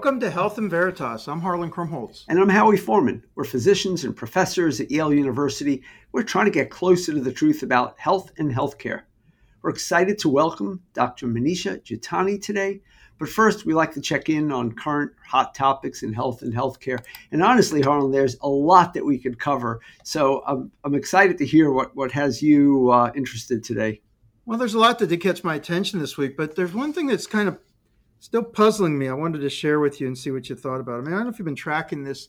Welcome to Health and Veritas. I'm Harlan Krumholz. And I'm Howie Forman. We're physicians and professors at Yale University. We're trying to get closer to the truth about health and healthcare. We're excited to welcome Dr. Manisha Juthani today. But first, we like to check in on current hot topics in health and healthcare. And honestly, Harlan, there's a lot that we could cover. So I'm, I'm excited to hear what, what has you uh, interested today. Well, there's a lot that did catch my attention this week, but there's one thing that's kind of still puzzling me. I wanted to share with you and see what you thought about it. I mean, I don't know if you've been tracking this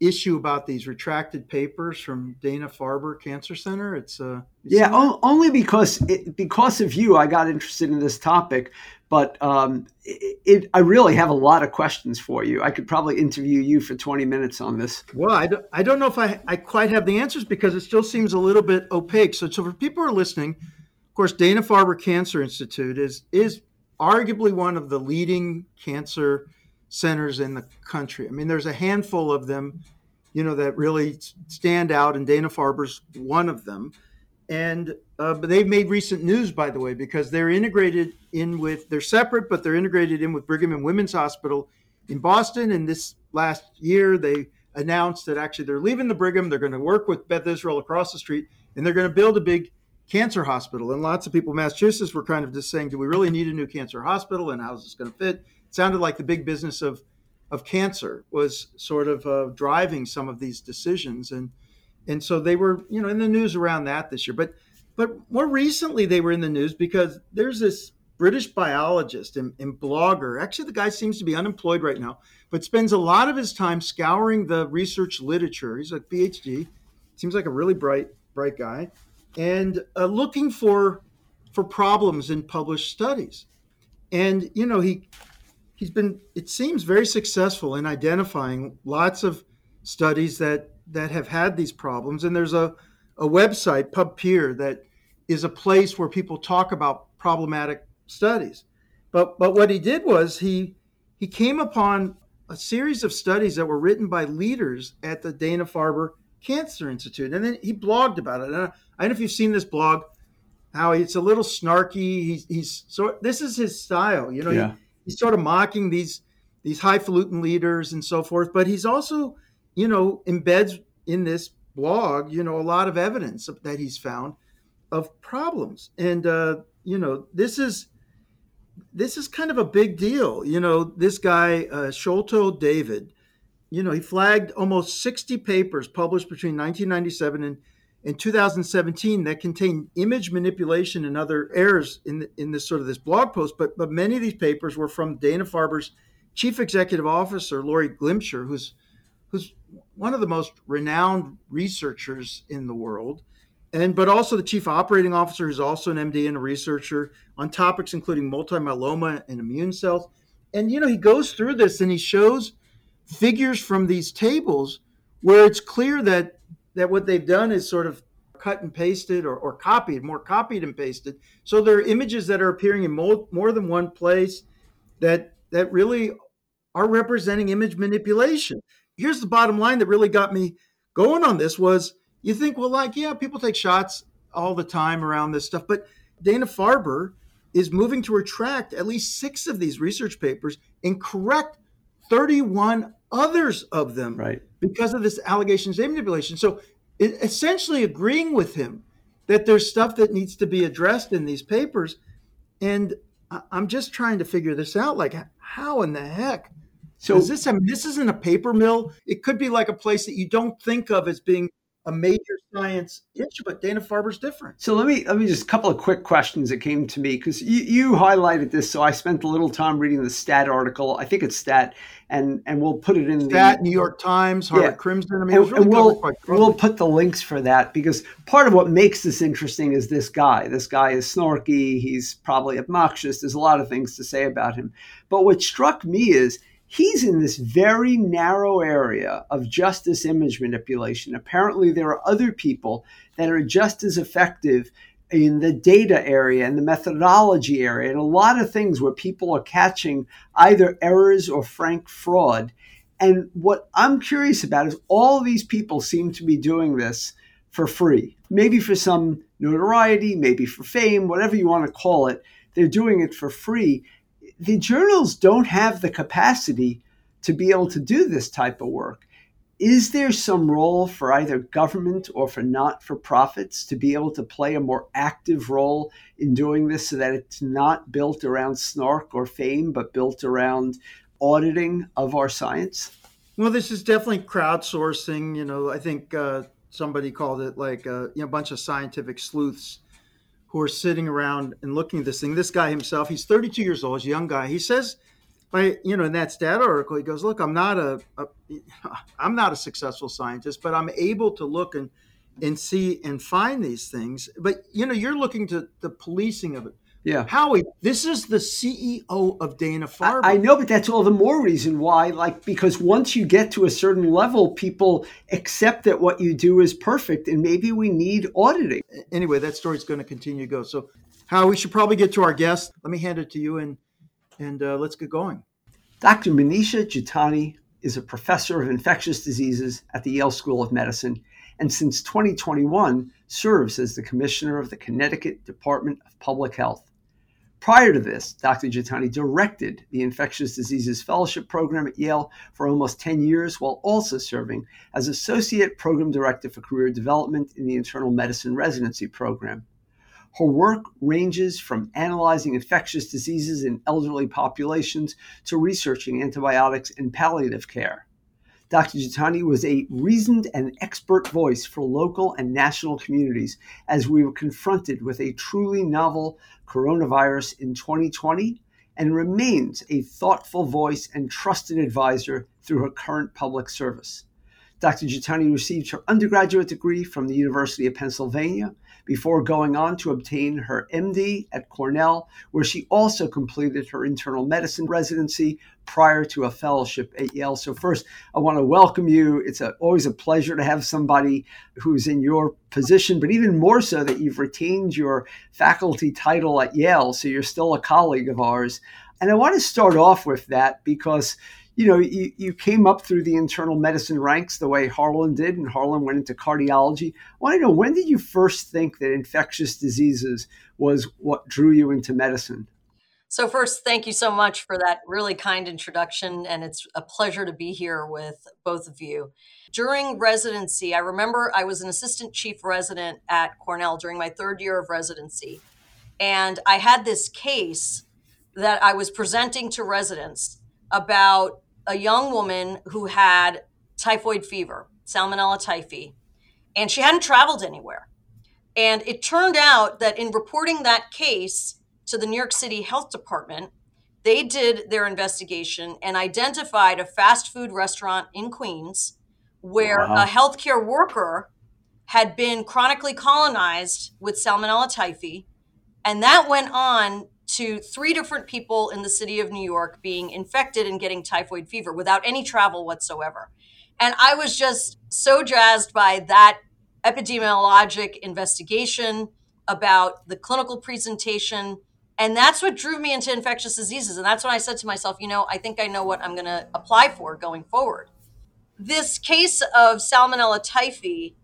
issue about these retracted papers from Dana Farber Cancer Center. It's uh, yeah, o- only because it, because of you, I got interested in this topic. But um, it, it, I really have a lot of questions for you. I could probably interview you for 20 minutes on this. Well, I don't, I don't know if I, I quite have the answers because it still seems a little bit opaque. So, so for people who are listening, of course, Dana Farber Cancer Institute is is arguably one of the leading cancer centers in the country. I mean, there's a handful of them, you know, that really stand out, and Dana Farber's one of them. And uh, but they've made recent news, by the way, because they're integrated in with they're separate, but they're integrated in with Brigham and Women's Hospital in Boston. And this last year, they announced that actually they're leaving the Brigham. They're going to work with Beth Israel across the street, and they're going to build a big cancer hospital. And lots of people in Massachusetts were kind of just saying, do we really need a new cancer hospital and how's this going to fit? It sounded like the big business of, of cancer was sort of uh, driving some of these decisions. And, and so they were, you know, in the news around that this year. But, but more recently, they were in the news because there's this British biologist and, and blogger. Actually, the guy seems to be unemployed right now, but spends a lot of his time scouring the research literature. He's a PhD. Seems like a really bright, bright guy and uh, looking for for problems in published studies. And you know, he he's been it seems very successful in identifying lots of studies that that have had these problems. And there's a a website PubPeer that is a place where people talk about problematic studies. But but what he did was he he came upon a series of studies that were written by leaders at the Dana Farber Cancer Institute, and then he blogged about it. And I, don't know if you've seen this blog, how it's a little snarky. He's he's so this is his style, you know. Yeah. He, he's sort of mocking these these highfalutin leaders and so forth, but he's also, you know, embeds in this blog, you know, a lot of evidence that he's found of problems, and uh, you know, this is this is kind of a big deal. You know, this guy uh, Sholto David you know, he flagged almost 60 papers published between 1997 and, and 2017 that contained image manipulation and other errors in the, in this sort of this blog post. But but many of these papers were from Dana Farber's chief executive officer, Lori Glimcher, who's who's one of the most renowned researchers in the world. And but also the chief operating officer, who's also an MD and a researcher on topics including multimyeloma and immune cells. And you know, he goes through this and he shows figures from these tables where it's clear that that what they've done is sort of cut and pasted or, or copied, more copied and pasted. So there are images that are appearing in more, more than one place that that really are representing image manipulation. Here's the bottom line that really got me going on this was you think, well, like, yeah, people take shots all the time around this stuff, but Dana Farber is moving to retract at least six of these research papers and correct 31 others of them right. Because of this allegations of manipulation. So it, essentially agreeing with him that there's stuff that needs to be addressed in these papers. And I'm just trying to figure this out. Like, how in the heck? So is this? I mean, this isn't a paper mill. It could be like a place that you don't think of as being a major science issue, but Dana Farber's different. So let me let me just a couple of quick questions that came to me because you, you highlighted this. So I spent a little time reading the Stat article. I think it's Stat, and and we'll put it in Stat, the New York Times, Harvard yeah. Crimson. I mean, and, really we'll we'll put the links for that because part of what makes this interesting is this guy. This guy is snarky. He's probably obnoxious. There's a lot of things to say about him. But what struck me is he's in this very narrow area of justice image manipulation. Apparently, there are other people that are just as effective in the data area and the methodology area and a lot of things where people are catching either errors or frank fraud. And what I'm curious about is all these people seem to be doing this for free, maybe for some notoriety, maybe for fame, whatever you want to call it. They're doing it for free the journals don't have the capacity to be able to do this type of work. Is there some role for either government or for not for profits to be able to play a more active role in doing this so that it's not built around snark or fame, but built around auditing of our science? Well, this is definitely crowdsourcing. You know, I think uh, somebody called it like a uh, you know, bunch of scientific sleuths who are sitting around and looking at this thing. This guy himself, he's 32 years old, he's a young guy. He says by you know in that stat article he goes look i'm not a, a i'm not a successful scientist but i'm able to look and and see and find these things but you know you're looking to the policing of it yeah howie this is the ceo of dana-farber I, I know but that's all the more reason why like because once you get to a certain level people accept that what you do is perfect and maybe we need auditing anyway that story's going to continue to go so how we should probably get to our guest let me hand it to you and and uh, let's get going. Dr. Manisha Juthani is a professor of infectious diseases at the Yale School of Medicine and since 2021 serves as the commissioner of the Connecticut Department of Public Health. Prior to this, Dr. Juthani directed the Infectious Diseases Fellowship Program at Yale for almost 10 years while also serving as Associate Program Director for Career Development in the Internal Medicine Residency Program. Her work ranges from analyzing infectious diseases in elderly populations to researching antibiotics in palliative care. Dr. Juthani was a reasoned and expert voice for local and national communities as we were confronted with a truly novel coronavirus in 2020 and remains a thoughtful voice and trusted advisor through her current public service. Dr. Juthani received her undergraduate degree from the University of Pennsylvania before going on to obtain her MD at Cornell, where she also completed her internal medicine residency prior to a fellowship at Yale. So, first, I want to welcome you. It's a, always a pleasure to have somebody who's in your position, but even more so that you've retained your faculty title at Yale. So, you're still a colleague of ours. And I want to start off with that because you know, you, you came up through the internal medicine ranks the way Harlan did, and Harlan went into cardiology. I want to know when did you first think that infectious diseases was what drew you into medicine? So, first, thank you so much for that really kind introduction. And it's a pleasure to be here with both of you. During residency, I remember I was an assistant chief resident at Cornell during my third year of residency. And I had this case that I was presenting to residents about a young woman who had typhoid fever, Salmonella typhi, and she hadn't traveled anywhere. And it turned out that in reporting that case to the New York City Health Department, they did their investigation and identified a fast food restaurant in Queens where wow. a healthcare worker had been chronically colonized with Salmonella typhi. And that went on to three different people in the city of New York being infected and getting typhoid fever without any travel whatsoever. And I was just so jazzed by that epidemiologic investigation about the clinical presentation. And that's what drew me into infectious diseases. And that's when I said to myself, you know, I think I know what I'm going to apply for going forward. This case of Salmonella typhi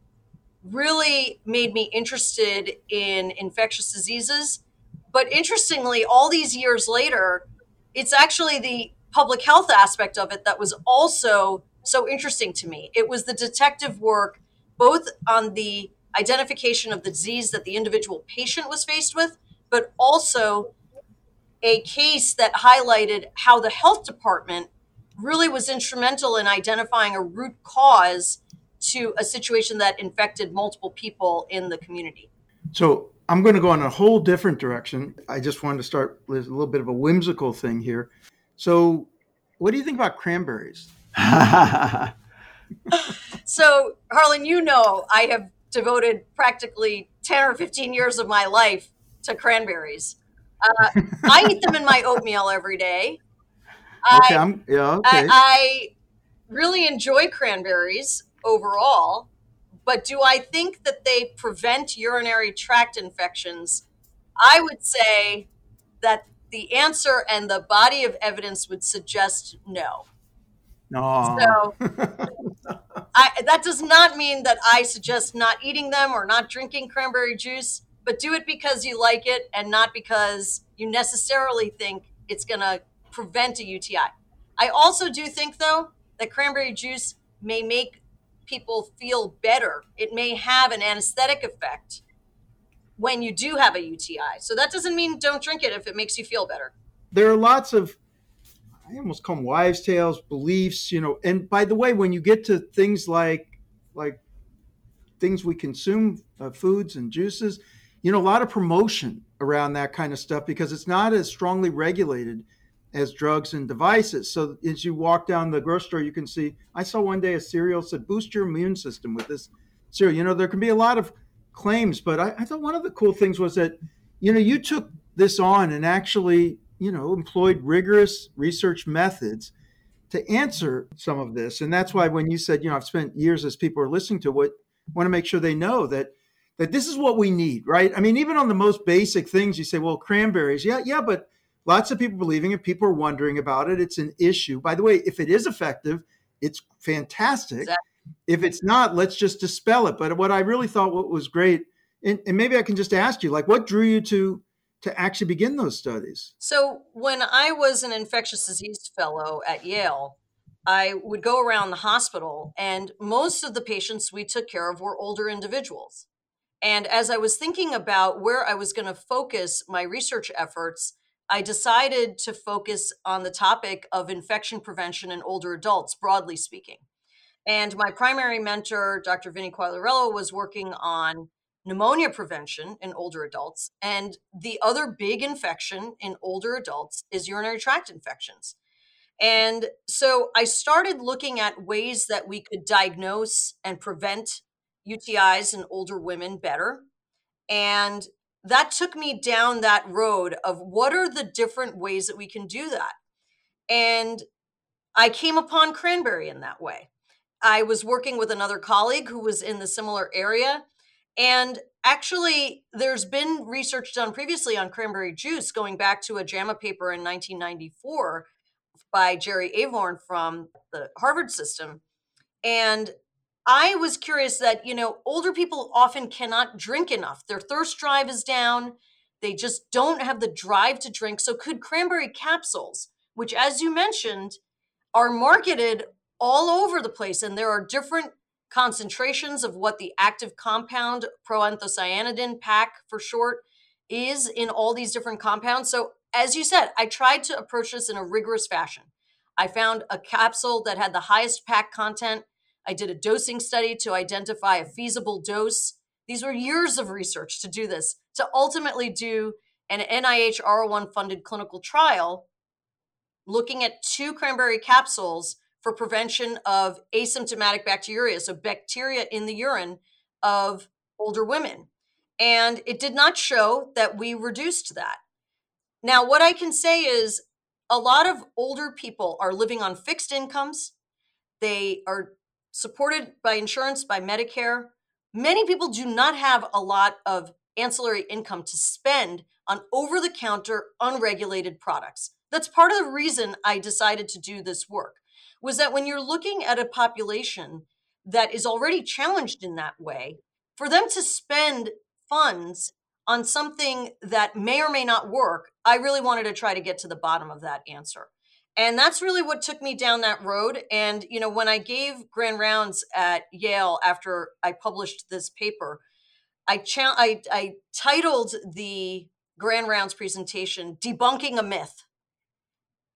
really made me interested in infectious diseases but interestingly, all these years later, it's actually the public health aspect of it that was also so interesting to me. It was the detective work, both on the identification of the disease that the individual patient was faced with, but also a case that highlighted how the health department really was instrumental in identifying a root cause to a situation that infected multiple people in the community. So I'm going to go in a whole different direction. I just wanted to start with a little bit of a whimsical thing here. So, what do you think about cranberries? so, Harlan, you know I have devoted practically 10 or 15 years of my life to cranberries. Uh, I eat them in my oatmeal every day. Okay, I, I'm, yeah, okay. I, I really enjoy cranberries overall. But do I think that they prevent urinary tract infections? I would say that the answer and the body of evidence would suggest no. No. So I, that does not mean that I suggest not eating them or not drinking cranberry juice, but do it because you like it and not because you necessarily think it's going to prevent a UTI. I also do think, though, that cranberry juice may make people feel better. It may have an anesthetic effect when you do have a UTI. So that doesn't mean don't drink it if it makes you feel better. There are lots of, I almost call them wives' tales, beliefs, you know. And by the way, when you get to things like, like things we consume, uh, foods and juices, you know, a lot of promotion around that kind of stuff because it's not as strongly regulated as drugs and devices. So as you walk down the grocery store, you can see. I saw one day a cereal said boost your immune system with this cereal. You know, there can be a lot of claims, but I, I thought one of the cool things was that, you know, you took this on and actually, you know, employed rigorous research methods to answer some of this. And that's why when you said, you know, I've spent years as people are listening to what want to make sure they know that that this is what we need, right? I mean, even on the most basic things, you say, well, cranberries, yeah, yeah, but lots of people believing it, people are wondering about it. It's an issue. By the way, if it is effective, it's fantastic. Exactly. If it's not, let's just dispel it. But what I really thought what was great, and, and maybe I can just ask you, like, what drew you to to actually begin those studies? So when I was an infectious disease fellow at Yale, I would go around the hospital, and most of the patients we took care of were older individuals. And as I was thinking about where I was going to focus my research efforts, I decided to focus on the topic of infection prevention in older adults, broadly speaking. And my primary mentor, Dr. Vinnie Quagliarello, was working on pneumonia prevention in older adults. And the other big infection in older adults is urinary tract infections. And so I started looking at ways that we could diagnose and prevent UTIs in older women better. And that took me down that road of what are the different ways that we can do that. And I came upon cranberry in that way. I was working with another colleague who was in the similar area. And actually, there's been research done previously on cranberry juice going back to a JAMA paper in 1994 by Jerry Avorn from the Harvard system. And I was curious that, you know, older people often cannot drink enough. Their thirst drive is down. They just don't have the drive to drink. So, could cranberry capsules, which, as you mentioned, are marketed all over the place, and there are different concentrations of what the active compound, proanthocyanidin PAC for short, is in all these different compounds. So, as you said, I tried to approach this in a rigorous fashion. I found a capsule that had the highest PAC content I did a dosing study to identify a feasible dose. These were years of research to do this, to ultimately do an NIH R01 funded clinical trial looking at two cranberry capsules for prevention of asymptomatic bacteriuria, so bacteria in the urine of older women. And it did not show that we reduced that. Now, what I can say is a lot of older people are living on fixed incomes. They are supported by insurance, by Medicare. Many people do not have a lot of ancillary income to spend on over the counter, unregulated products. That's part of the reason I decided to do this work was that when you're looking at a population that is already challenged in that way, for them to spend funds on something that may or may not work, I really wanted to try to get to the bottom of that answer and that's really what took me down that road and you know when i gave grand rounds at yale after i published this paper i cha- I, I titled the grand rounds presentation debunking a myth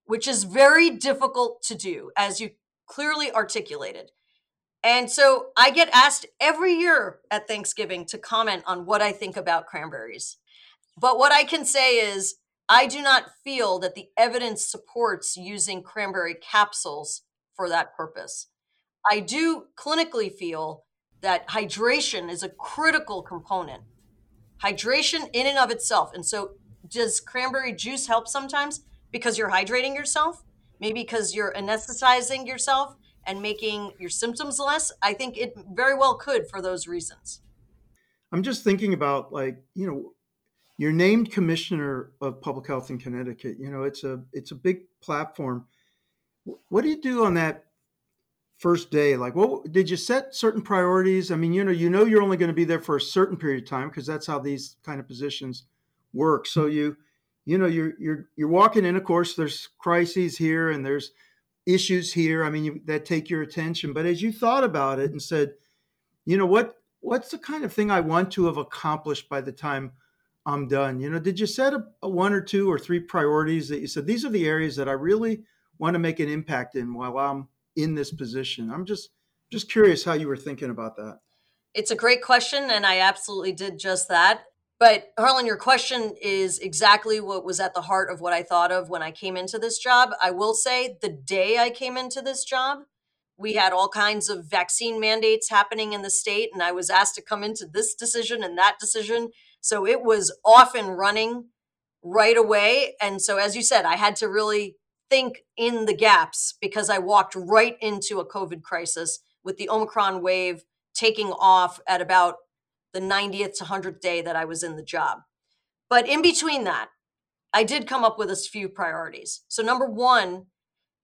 which is very difficult to do as you clearly articulated. And so i get asked every year at thanksgiving to comment on what i think about cranberries. But what i can say is I do not feel that the evidence supports using cranberry capsules for that purpose. I do clinically feel that hydration is a critical component. Hydration in and of itself. And so, does cranberry juice help sometimes because you're hydrating yourself? Maybe because you're anesthetizing yourself and making your symptoms less? I think it very well could for those reasons. I'm just thinking about, like, you know, you're named commissioner of public health in Connecticut. You know, it's a it's a big platform. What do you do on that first day? Like, what did you set certain priorities? I mean, you know, you know you're only going to be there for a certain period of time because that's how these kind of positions work. So you you know, you're you're you're walking in. Of course, there's crises here and there's issues here. I mean, you, that take your attention. But as you thought about it and said, you know, what what's the kind of thing I want to have accomplished by the time I'm done? You know, did you set a, a one or two or three priorities that you said these are the areas that I really want to make an impact in while I'm in this position? I'm just just curious how you were thinking about that. It's a great question, and I absolutely did just that. But Harlan, your question is exactly what was at the heart of what I thought of when I came into this job. I will say the day I came into this job, we had all kinds of vaccine mandates happening in the state, and I was asked to come into this decision and that decision. So it was off and running right away. And so, as you said, I had to really think in the gaps because I walked right into a COVID crisis with the Omicron wave taking off at about the 90th to 100th day that I was in the job. But in between that, I did come up with a few priorities. So, number one,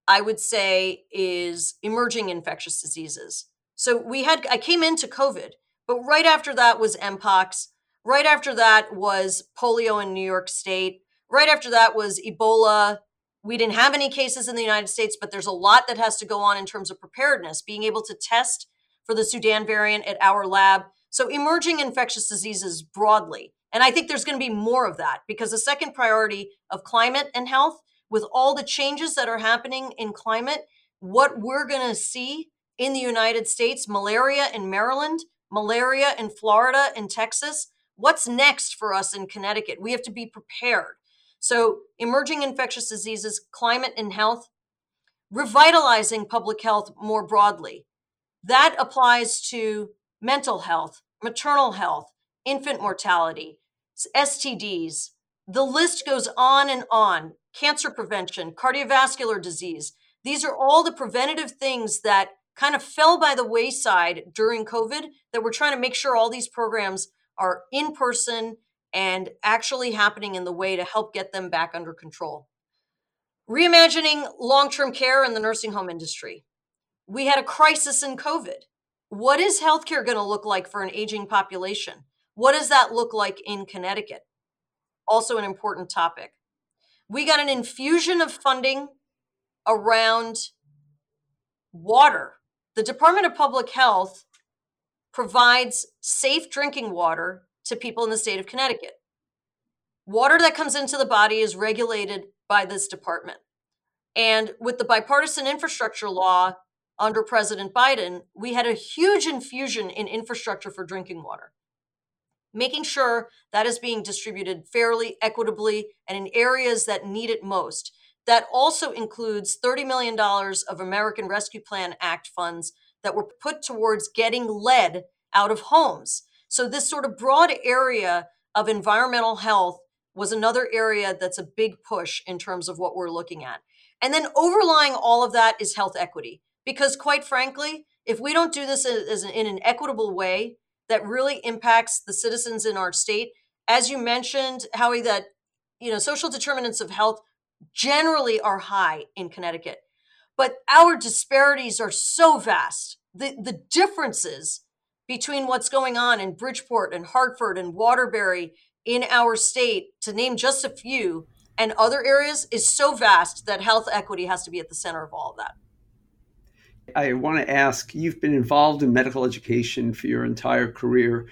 I would say is emerging infectious diseases. So, we had, I came into COVID, but right after that was Mpox. Right after that was polio in New York State. Right after that was Ebola. We didn't have any cases in the United States, but there's a lot that has to go on in terms of preparedness, being able to test for the Sudan variant at our lab, so, emerging infectious diseases broadly. And I think there's going to be more of that because the second priority of climate and health, with all the changes that are happening in climate, what we're going to see in the United States malaria in Maryland, malaria in Florida and Texas. What's next for us in Connecticut? We have to be prepared. So, emerging infectious diseases, climate and health, revitalizing public health more broadly. That applies to mental health, maternal health, infant mortality, STDs. The list goes on and on. Cancer prevention, cardiovascular disease. These are all the preventative things that kind of fell by the wayside during COVID that we're trying to make sure all these programs are in person and actually happening in the way to help get them back under control. Reimagining long term care in the nursing home industry. We had a crisis in COVID. What is healthcare going to look like for an aging population? What does that look like in Connecticut? Also, an important topic. We got an infusion of funding around water. The Department of Public Health provides safe drinking water to people in the state of Connecticut. Water that comes into the body is regulated by this department. And with the bipartisan infrastructure law under President Biden, we had a huge infusion in infrastructure for drinking water, making sure that is being distributed fairly, equitably, and in areas that need it most. That also includes $30 million of American Rescue Plan Act funds that were put towards getting lead out of homes. So, this sort of broad area of environmental health was another area that's a big push in terms of what we're looking at. And then overlying all of that is health equity. Because quite frankly, if we don't do this in an equitable way that really impacts the citizens in our state, as you mentioned, Howie, that you know social determinants of health generally are high in Connecticut, but our disparities are so vast. The the differences between what's going on in Bridgeport and Hartford and Waterbury in our state, to name just a few, and other areas is so vast that health equity has to be at the center of all of that. I want to ask you've been involved in medical education for your entire career,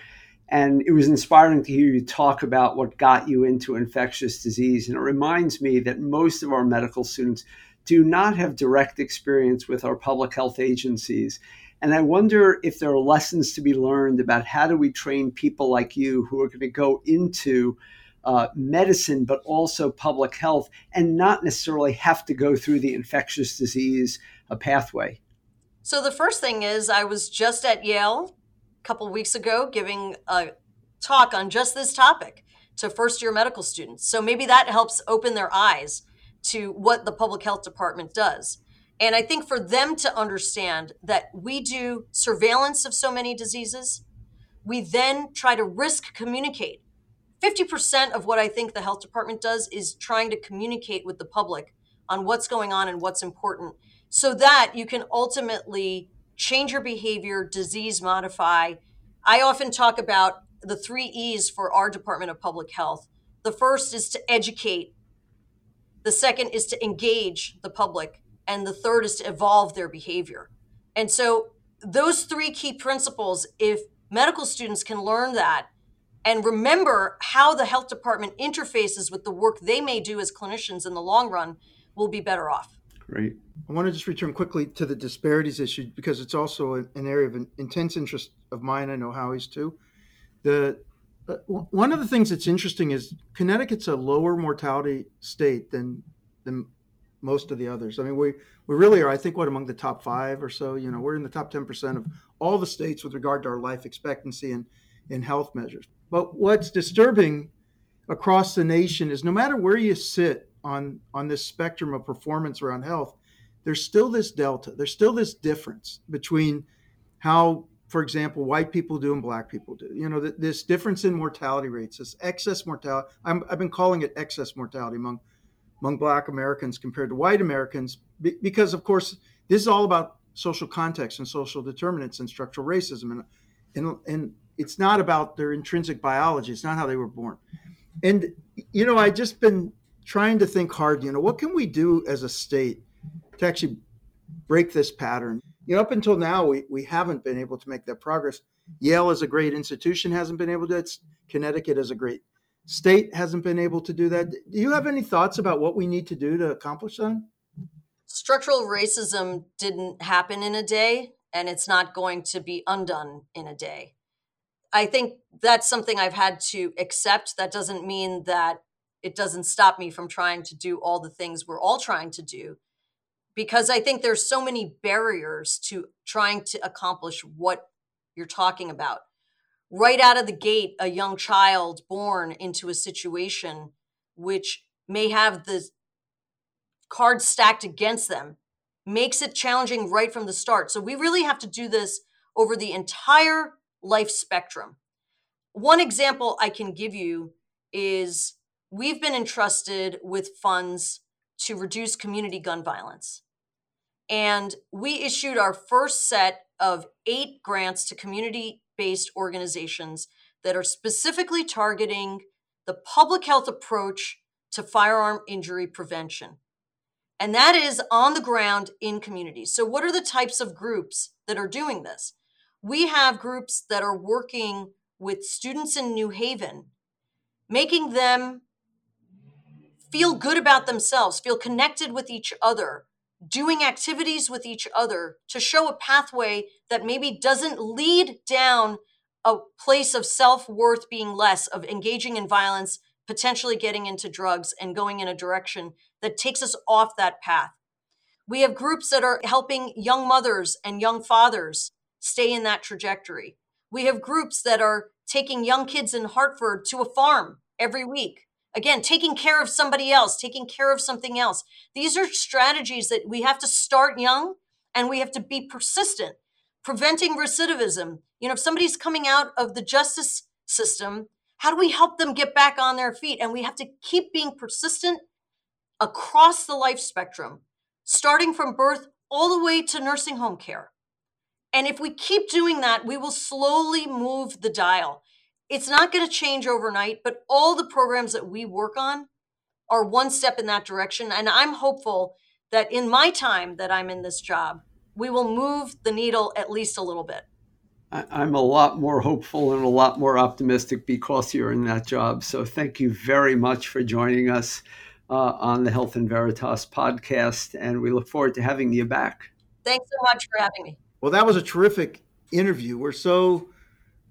and it was inspiring to hear you talk about what got you into infectious disease. And it reminds me that most of our medical students do not have direct experience with our public health agencies. And I wonder if there are lessons to be learned about how do we train people like you who are going to go into uh, medicine, but also public health, and not necessarily have to go through the infectious disease uh, pathway. So the first thing is I was just at Yale a couple weeks ago giving a talk on just this topic to first year medical students. So maybe that helps open their eyes to what the public health department does. And I think for them to understand that we do surveillance of so many diseases, we then try to risk communicate. 50% of what I think the health department does is trying to communicate with the public on what's going on and what's important so that you can ultimately change your behavior, disease modify. I often talk about the three E's for our Department of Public Health. The first is to educate The second is to engage the public. And the third is to evolve their behavior. And so, those three key principles, if medical students can learn that and remember how the health department interfaces with the work they may do as clinicians in the long run, we'll be better off. Great. I want to just return quickly to the disparities issue because it's also an area of intense interest of mine. I know Howie's too. The Uh, one of the things that's interesting is Connecticut's a lower mortality state than than most of the others. I mean, we we really are. I think what among the top five or so. You know, we're in the top ten percent of all the states with regard to our life expectancy and in health measures. But what's disturbing across the nation is no matter where you sit on on this spectrum of performance around health, there's still this delta. There's still this difference between how, for example, white people do and black people do. You know, this difference in mortality rates, this excess mortality. i have been calling it excess mortality among among black Americans compared to white Americans because, of course, this is all about social context and social determinants and structural racism and and and it's not about their intrinsic biology. It's not how they were born. And you know, I just been trying to think hard, you know, what can we do as a state to actually break this pattern? You know, up until now, we, we haven't been able to make that progress. Yale is a great institution, hasn't been able to. It's, Connecticut is a great state, hasn't been able to do that. Do you have any thoughts about what we need to do to accomplish that? Structural racism didn't happen in a day, and it's not going to be undone in a day. I think that's something I've had to accept. That doesn't mean that it doesn't stop me from trying to do all the things we're all trying to do because I think there's so many barriers to trying to accomplish what you're talking about. Right out of the gate, a young child born into a situation which may have the cards stacked against them makes it challenging right from the start. So we really have to do this over the entire life spectrum. One example I can give you is we've been entrusted with funds to reduce community gun violence. And we issued our first set of eight grants to community based organizations that are specifically targeting the public health approach to firearm injury prevention. And that is on the ground in communities. So, what are the types of groups that are doing this? We have groups that are working with students in New Haven, making them feel good about themselves, feel connected with each other, doing activities with each other to show a pathway that maybe doesn't lead down a place of self worth being less, of engaging in violence, potentially getting into drugs, and going in a direction that takes us off that path. We have groups that are helping young mothers and young fathers stay in that trajectory. We have groups that are taking young kids in Hartford to a farm every week Again, taking care of somebody else, taking care of something else. These are strategies that we have to start young and we have to be persistent. Preventing recidivism. You know, if somebody's coming out of the justice system, how do we help them get back on their feet? And we have to keep being persistent across the life spectrum, starting from birth all the way to nursing home care. And if we keep doing that, we will slowly move the dial it's not going to change overnight, but all the programs that we work on are one step in that direction. And I'm hopeful that in my time that I'm in this job, we will move the needle at least a little bit. I'm a lot more hopeful and a lot more optimistic because you're in that job. So thank you very much for joining us uh, on the Health and Veritas podcast. And we look forward to having you back. Thanks so much for having me. Well, that was a terrific interview. We're so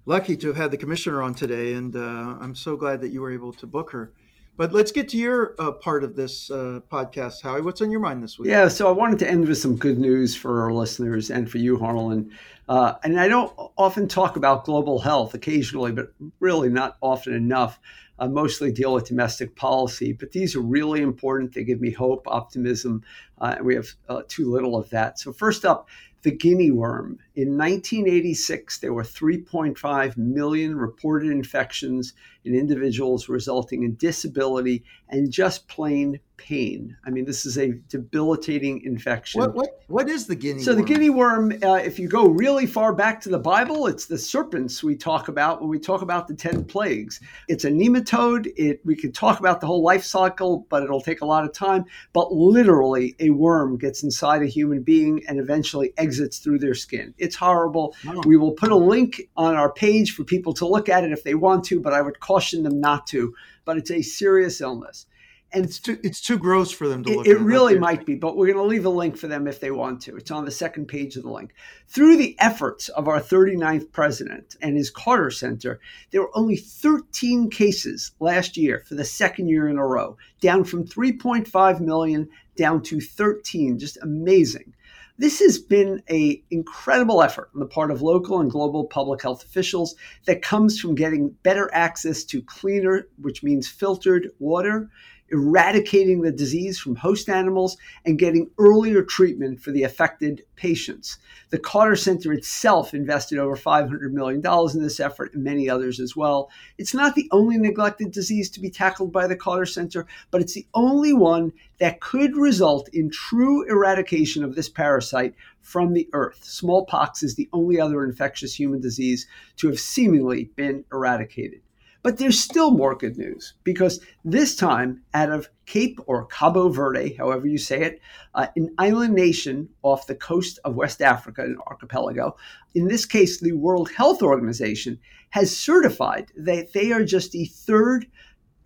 lucky to have had the commissioner on today, and uh, I'm so glad that you were able to book her. But let's get to your uh, part of this uh, podcast, Howie. What's on your mind this week? Yeah, so I wanted to end with some good news for our listeners and for you, Harlan. Uh, and I don't often talk about global health occasionally, but really not often enough. I mostly deal with domestic policy, but these are really important. They give me hope, optimism, uh, and we have uh, too little of that. So, first up, the guinea worm. In 1986, there were 3.5 million reported infections in individuals, resulting in disability and just plain pain. I mean, this is a debilitating infection. What what, what is the guinea worm? so worm? the guinea worm, uh, if you go really far back to the Bible, it's the serpents we talk about when we talk about the ten plagues. It's a nematode. It we could talk about the whole life cycle, but it'll take a lot of time. But literally, a worm gets inside a human being and eventually exits through their skin. It's horrible. Oh. We will put a link on our page for people to look at it if they want to, but I would caution them not to. But it's a serious illness. And It's too it's too gross for them to it, look it at. It really might be, but we're going to leave a link for them if they want to. It's on the second page of the link. Through the efforts of our 39th president and his Carter Center, there were only 13 cases last year for the second year in a row, down from 3.5 million down to 13. Just amazing. This has been a incredible effort on the part of local and global public health officials that comes from getting better access to cleaner, which means filtered water, eradicating the disease from host animals, and getting earlier treatment for the affected patients. The Carter Center itself invested over $500 million in this effort and many others as well. It's not the only neglected disease to be tackled by the Carter Center, but it's the only one that could result in true eradication of this parasite from the earth. Smallpox is the only other infectious human disease to have seemingly been eradicated. But there's still more good news because this time, out of Cape or Cabo Verde, however you say it, uh, an island nation off the coast of West Africa, an archipelago, in this case, the World Health Organization has certified that they are just the third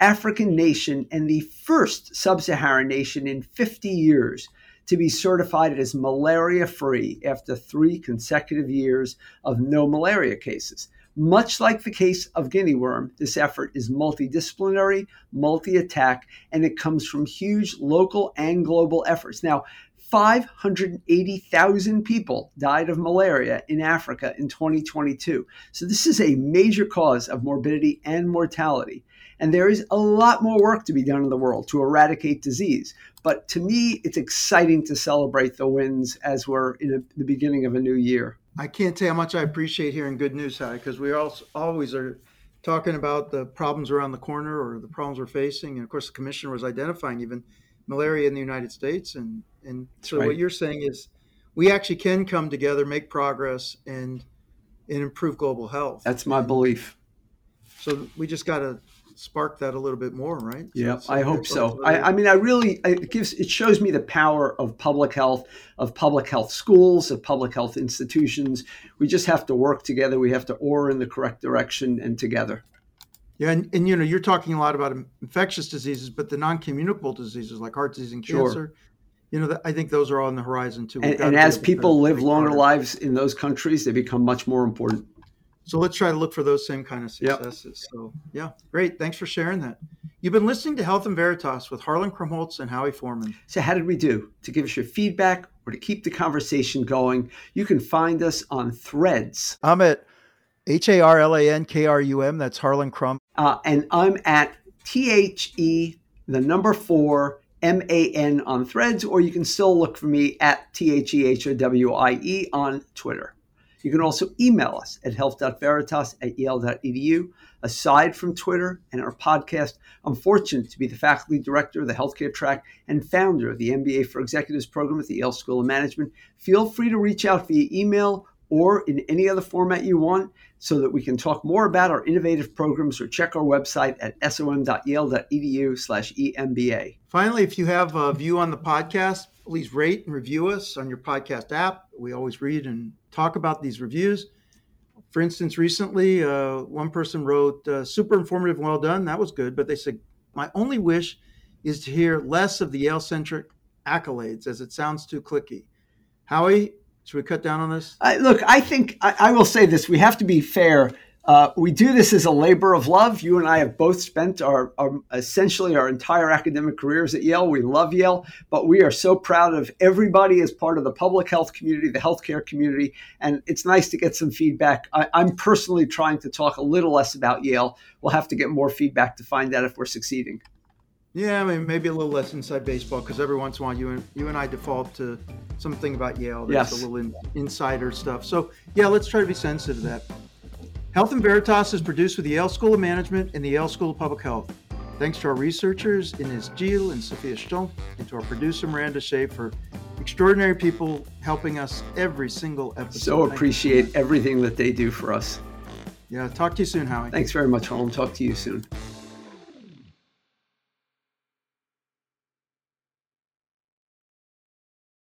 African nation and the first sub Saharan nation in 50 years to be certified as malaria free after three consecutive years of no malaria cases. Much like the case of guinea worm, this effort is multidisciplinary, multi attack, and it comes from huge local and global efforts. Now, 580,000 people died of malaria in Africa in 2022. So, this is a major cause of morbidity and mortality. And there is a lot more work to be done in the world to eradicate disease. But to me, it's exciting to celebrate the wins as we're in a, the beginning of a new year. I can't tell you how much I appreciate hearing good news, Howie, because we also always are talking about the problems around the corner or the problems we're facing. And of course, the commissioner was identifying even malaria in the United States. And, and so right. what you're saying is we actually can come together, make progress, and, and improve global health. That's my belief. So we just got to spark that a little bit more, right? So Yeah, I uh, hope so. I, I mean, I really it gives it shows me the power of public health, of public health schools, of public health institutions. We just have to work together. We have to oar in the correct direction and together. Yeah, and, and you know, you're talking a lot about infectious diseases, but the non-communicable diseases like heart disease and cancer. Sure. you know, I think those are on the horizon too. We've And, and as people live longer lives in those countries, they become much more important. So let's try to look for those same kind of Yep. successes. So yeah, great. Thanks for sharing that. You've been listening to Health and Veritas with Harlan Krumholz and Howie Forman. So, how did we do? To give us your feedback or to keep the conversation going, you can find us on Threads. I'm at H A R L A N K R U M. That's Harlan Crum. Uh, and I'm at T H E, the number four, M A N on threads, or you can still look for me at T H E H O W I E on Twitter. You can also email us at health.veritas at yale.edu. Aside from Twitter and our podcast, I'm fortunate to be the faculty director of the healthcare track and founder of the MBA for Executives program at the Yale School of Management. Feel free to reach out via email or in any other format you want so that we can talk more about our innovative programs or check our website at som.yale.edu slash EMBA. Finally, if you have a view on the podcast, please rate and review us on your podcast app. We always read and talk about these reviews. For instance, recently, uh, one person wrote, uh, super informative, well done. That was good. But they said, my only wish is to hear less of the Yale centric accolades as it sounds too cliquey. Howie, should we cut down on this? Look, I think I, I will say this: we have to be fair. Uh, we do this as a labor of love. You and I have both spent our, our essentially our entire academic careers at Yale. We love Yale, but we are so proud of everybody as part of the public health community, the healthcare community, and it's nice to get some feedback. I, I'm personally trying to talk a little less about Yale. We'll have to get more feedback to find out if we're succeeding. Yeah, I mean, maybe a little less inside baseball because every once in a while you and you and I default to something about Yale that's Yes. a little in, insider stuff. So yeah, let's try to be sensitive to that. Health and Veritas is produced with the Yale School of Management and the Yale School of Public Health. Thanks to our researchers, Ines Gil and Sophia Stoll, and to our producer, Miranda Shea, for extraordinary people helping us every single episode. So appreciate everything that they do for us. Yeah, talk to you soon, Howie. Thanks very much, Holm. Talk to you soon.